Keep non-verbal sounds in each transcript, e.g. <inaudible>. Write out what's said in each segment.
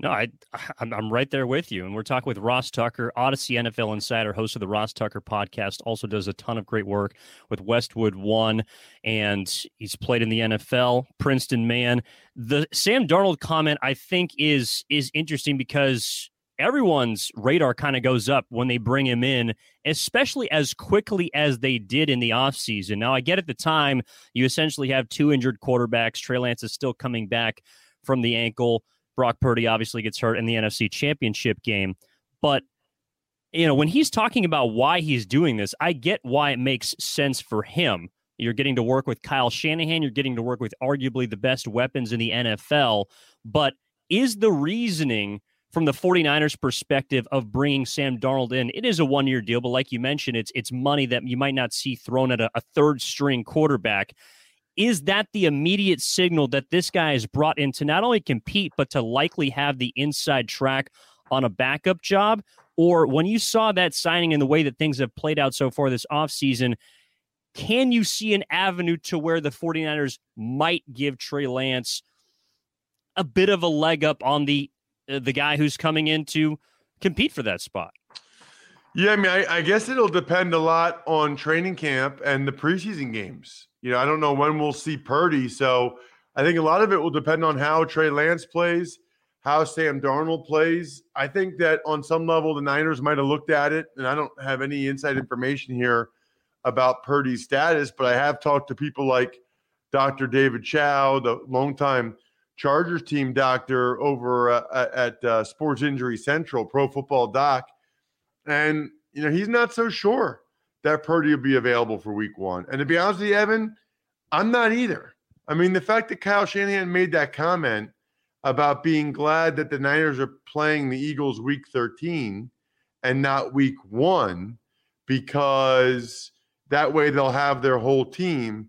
No, I, <laughs> I'm, right there with you. And we're talking with Ross Tucker, Audacy NFL Insider, host of the Ross Tucker podcast. Also does a ton of great work with Westwood One, and he's played in the NFL. Princeton man. The Sam Darnold comment I think is is interesting because everyone's radar kind of goes up when they bring him in, especially as quickly as they did in the offseason. Now, I get at the time you essentially have two injured quarterbacks. Trey Lance is still coming back from the ankle. Brock Purdy obviously gets hurt in the NFC Championship game. But, you know, when he's talking about why he's doing this, I get why it makes sense for him. You're getting to work with Kyle Shanahan. You're getting to work with arguably the best weapons in the NFL. But is the reasoning from the 49ers perspective of bringing Sam Darnold in, it is a one year deal, but like you mentioned, it's it's money that you might not see thrown at a, a third string quarterback. Is that the immediate signal that this guy is brought in to not only compete, but to likely have the inside track on a backup job? Or when you saw that signing and the way that things have played out so far this offseason, can you see an avenue to where the 49ers might give Trey Lance a bit of a leg up on the uh, the guy who's coming in to compete for that spot? Yeah, I mean, I, I, guess it'll depend a lot on training camp and the preseason games. You know, I don't know when we'll see Purdy, so I think a lot of it will depend on how Trey Lance plays, how Sam Darnold plays. I think that on some level, the Niners might have looked at it, and I don't have any inside information here about Purdy's status, but I have talked to people like Dr. David Chao, the longtime Chargers team doctor over uh, at uh, Sports Injury Central, Pro Football Doc and, you know, he's not so sure that Purdy will be available for week one. And to be honest with you, Evan, I'm not either. I mean, the fact that Kyle Shanahan made that comment about being glad that the Niners are playing the Eagles week 13 and not week one, because that way they'll have their whole team.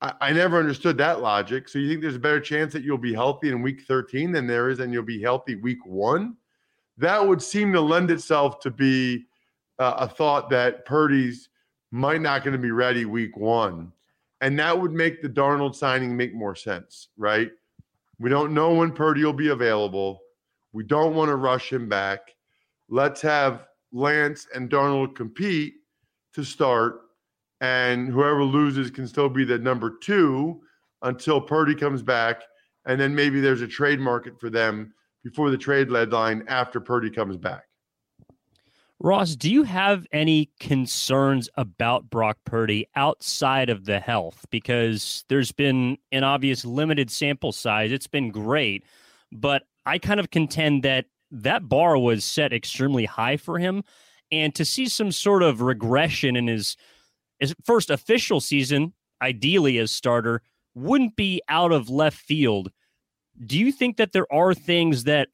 I, I, never understood that logic. So you think there's a better chance that you'll be healthy in week 13 than there is and you'll be healthy week one? that would seem to lend itself to be uh, a thought that Purdy's might not going to be ready week one. And that would make the Darnold signing make more sense, right? We don't know when Purdy will be available. We don't want to rush him back. Let's have Lance and Darnold compete to start. And whoever loses can still be the number two until Purdy comes back. And then maybe there's a trade market for them before the trade deadline after Purdy comes back. Ross, do you have any concerns about Brock Purdy outside of the health? Because there's been an obvious limited sample size. It's been great, but I kind of contend that that bar was set extremely high for him. And to see some sort of regression in his, his first official season, ideally as starter, wouldn't be out of left field do you think that there are things that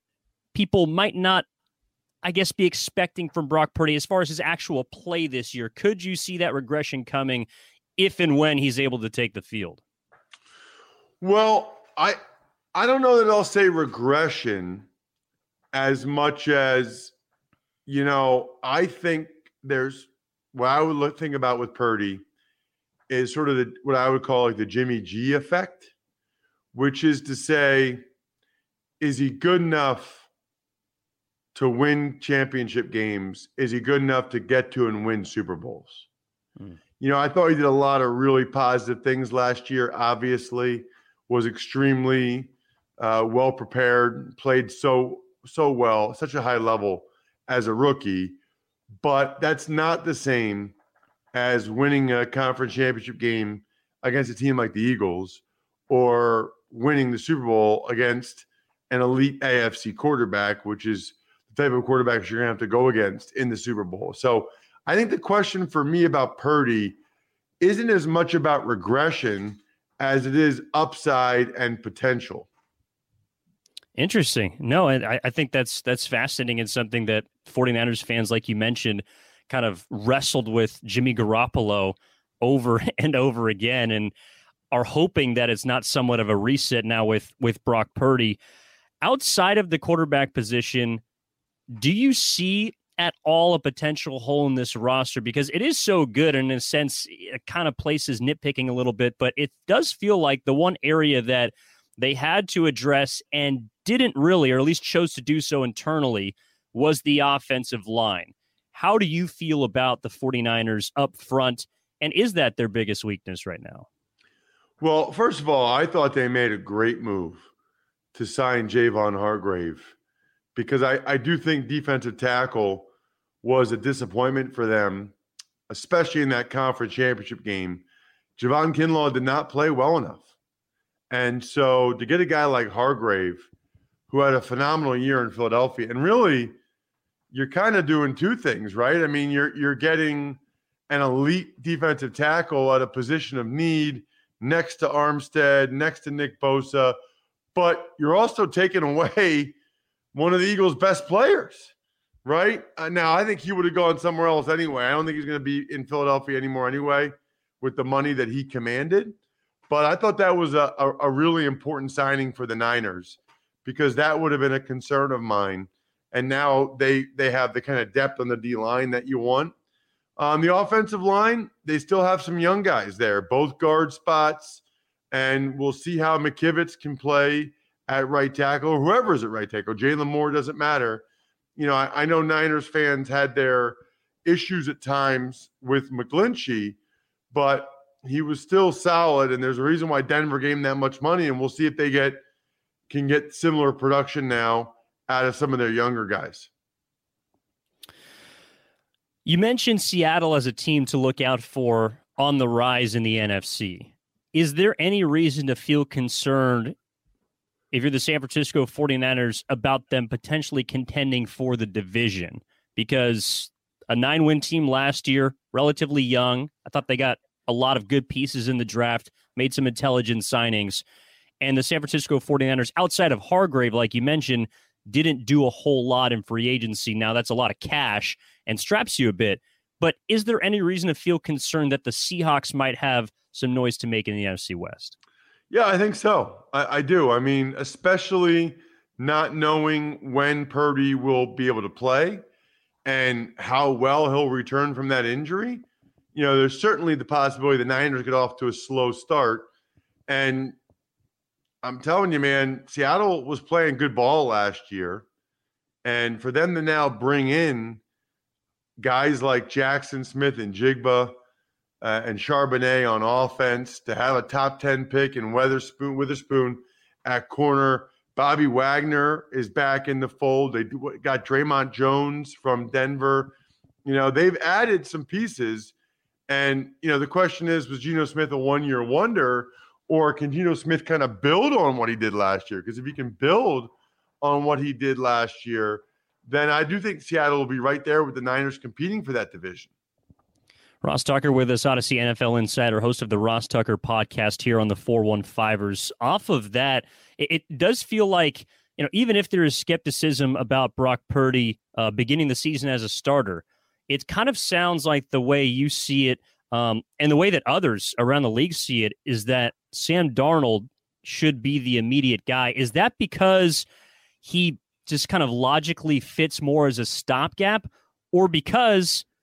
people might not, I guess, be expecting from Brock Purdy as far as his actual play this year? Could you see that regression coming if and when he's able to take the field? Well, I I don't know that I'll say regression as much as you know, I think there's what I would think about with Purdy is sort of the, what I would call like the Jimmy G effect which is to say, is he good enough to win championship games? Is he good enough to get to and win Super Bowls? Mm. You know, I thought he did a lot of really positive things last year. Obviously, was extremely uh, well prepared, played so so well, such a high level as a rookie, but that's not the same as winning a conference championship game against a team like the Eagles or winning the Super Bowl against an elite AFC quarterback, which is type of quarterbacks you're going to have to go against in the Super Bowl. So I think the question for me about Purdy isn't as much about regression as it is upside and potential. Interesting. No, I, I think that's that's fascinating and something that 49ers fans, like you mentioned, kind of wrestled with Jimmy Garoppolo over <laughs> and over again and are hoping that it's not somewhat of a reset now with with Brock Purdy. Outside of the quarterback position, do you see at all a potential hole in this roster? Because it is so good and in a sense it kind of places nitpicking a little bit but it does feel like the one area that they had to address and didn't really or at least chose to do so internally was the offensive line. How do you feel about the 49ers up front and is that their biggest weakness right now? Well first of all i thought they made a great move to sign javon hargrave because I, I do think defensive tackle was a disappointment for them, especially in that conference championship game. Javon Kinlaw did not play well enough. And so to get a guy like Hargrave, who had a phenomenal year in Philadelphia, and really you're kind of doing two things, right? I mean, you're you're getting an elite defensive tackle at a position of need next to Armstead, next to Nick Bosa, but you're also taking away one of the Eagles' best players, right? Uh, now, I think he would have gone somewhere else anyway. I don't think he's going to be in Philadelphia anymore anyway with the money that he commanded. But I thought that was a, a, a really important signing for the Niners because that would have been a concern of mine. And now they they have the kind of depth on the D line that you want. On the offensive line, they still have some young guys there, both guard spots, and we'll see how McKivitz can play at right tackle, or whoever's at right tackle. Jaylon Moore doesn't matter. You know, I, I, know Niners fans had their issues at times with McGlinchey, but he was still solid. And there's a reason why Denver gave him that much money. And we'll see if they get can get similar production now out of some of their younger guys. You mentioned Seattle as a team to look out for on the rise in the NFC. Is there any reason to feel concerned if you're the San Francisco 49ers about them potentially contending for the division because a nine win team last year, relatively young. I thought they got a lot of good pieces in the draft, made some intelligent signings. And the San Francisco 49ers, outside of Hargrave, like you mentioned, didn't do a whole lot in free agency. Now, that's a lot of cash and straps you a bit. But is there any reason to feel concerned that the Seahawks might have some noise to make in the NFC West? Yeah, I think so. I, I, do. I mean, especially not knowing when Purdy will be able to play and how well he'll return from that injury. You know, there's certainly the possibility the Niners get off to a slow start. And I'm telling you, man, Seattle was playing good ball last year. And for them to now bring in guys like Jackson Smith-Njigba – uh, and Charbonnet on offense, to have a top 10 pick and Witherspoon, Witherspoon at corner. Bobby Wagner is back in the fold. They got Dre'Mont Jones from Denver. You know, they've added some pieces. And, you know, the question is was Geno Smith a one year wonder or can Geno Smith kind of build on what he did last year? Because if he can build on what he did last year, then I do think Seattle will be right there with the Niners competing for that division. Ross Tucker with us, Audacy NFL Insider, host of the Ross Tucker podcast here on the 415ers. Off of that, it, it does feel like, you know, even if there is skepticism about Brock Purdy uh, beginning the season as a starter, it kind of sounds like the way you see it um, and the way that others around the league see it is that Sam Darnold should be the immediate guy. Is that because he just kind of logically fits more as a stopgap or because –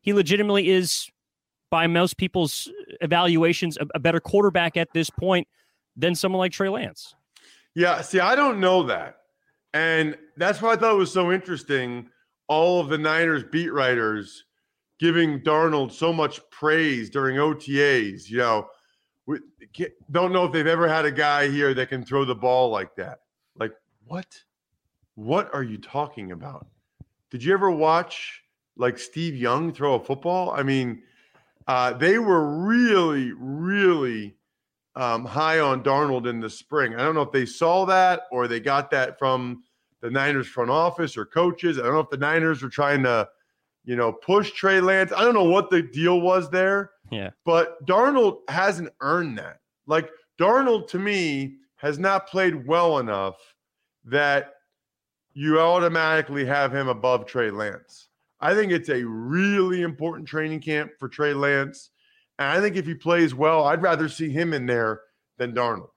he legitimately is, by most people's evaluations, a, a better quarterback at this point than someone like Trey Lance. Yeah, see, I don't know that. And that's why I thought it was so interesting. All of the Niners beat writers giving Darnold so much praise during OTAs. You know, we don't know if they've ever had a guy here that can throw the ball like that. Like, what? What are you talking about? Did you ever watch like Steve Young throw a football? I mean, uh, they were really, really um, high on Darnold in the spring. I don't know if they saw that or they got that from the Niners front office or coaches. I don't know if the Niners were trying to, you know, push Trey Lance. I don't know what the deal was there. Yeah. But Darnold hasn't earned that. Like Darnold to me has not played well enough that you automatically have him above Trey Lance. I think it's a really important training camp for Trey Lance. And I think if he plays well, I'd rather see him in there than Darnold.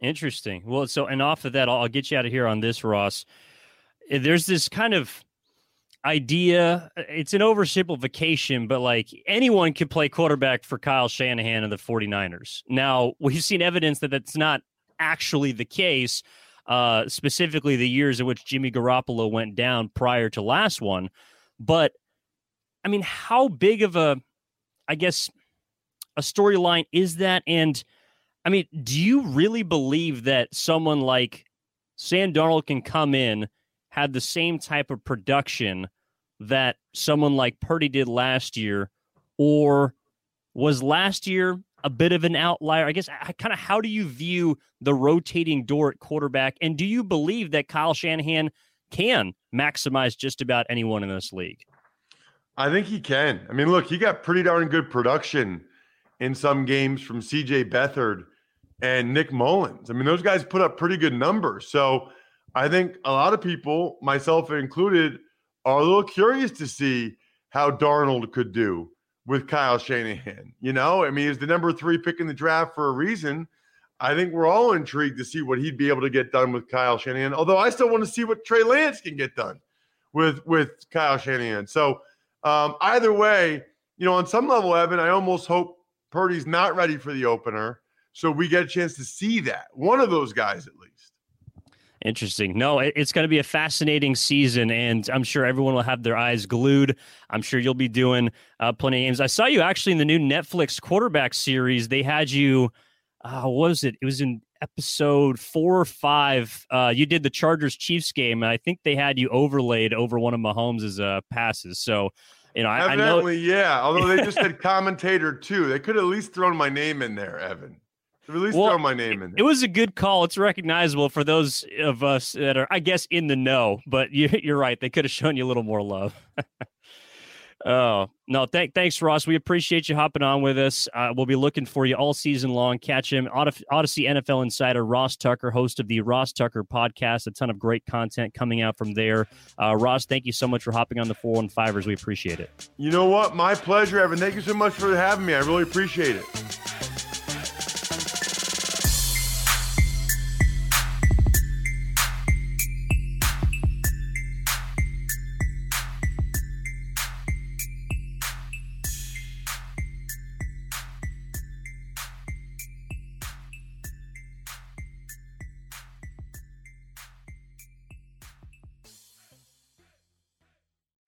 Interesting. Well, so and off of that, I'll, I'll get you out of here on this, Ross. Eh, there's this kind of idea. Eh, it's an oversimplification, but like anyone could play quarterback for Kyle Shanahan and the 49ers. Now, we've seen evidence that that's not actually the case, uh, specifically the years in which Jimmy Garoppolo went down prior to last one. But I mean, how big of a, I guess, a storyline is that? And I mean, do you really believe that someone like Sam Darnold can come in, have the same type of production that someone like Purdy did last year, or was last year a bit of an outlier? I guess I kind of how do you view the rotating door at quarterback, and do you believe that Kyle Shanahan can maximize just about anyone in this league? I think he can. I mean, look, he got pretty darn good production in some games from CJ Beathard and Nick Mullens. I mean, those guys put up pretty good numbers. So I think a lot of people, myself included, are a little curious to see how Darnold could do with Kyle Shanahan. You know, I mean, he's the number three pick in the draft for a reason. I think we're all intrigued to see what he'd be able to get done with Kyle Shanahan. Although I still want to see what Trey Lance can get done with with Kyle Shanahan. So um, either way, you know, on some level, Evan, I almost hope Purdy's not ready for the opener, so we get a chance to see that one of those guys at least. Interesting. No, it's going to be a fascinating season, and I'm sure everyone will have their eyes glued. I'm sure you'll be doing uh, plenty of games. I saw you actually in the new Netflix quarterback series. They had you uh, what was it? It was in episode four or five. Uh, you did the Chargers Chiefs game, and I think they had you overlaid over one of Mahomes' uh, passes. So, you know, I, Evidently, I know... yeah. Although they just said <laughs> commentator too, they could at least thrown my name in there, Evan. At least well, throw my name in there. It was a good call. It's recognizable for those of us that are, I guess, in the know. But you, <laughs> you're right. They could have shown you a little more love. <laughs> Oh no! Thank, thanks, Ross. We appreciate you hopping on with us. Uh, we'll be looking for you all season long. Catch him, Audacy NFL Insider Ross Tucker, host of the Ross Tucker podcast. A ton of great content coming out from there. Uh, Ross, thank you so much for hopping on the four one fivers. We appreciate it. You know what? My pleasure, Evan. Thank you so much for having me. I really appreciate it.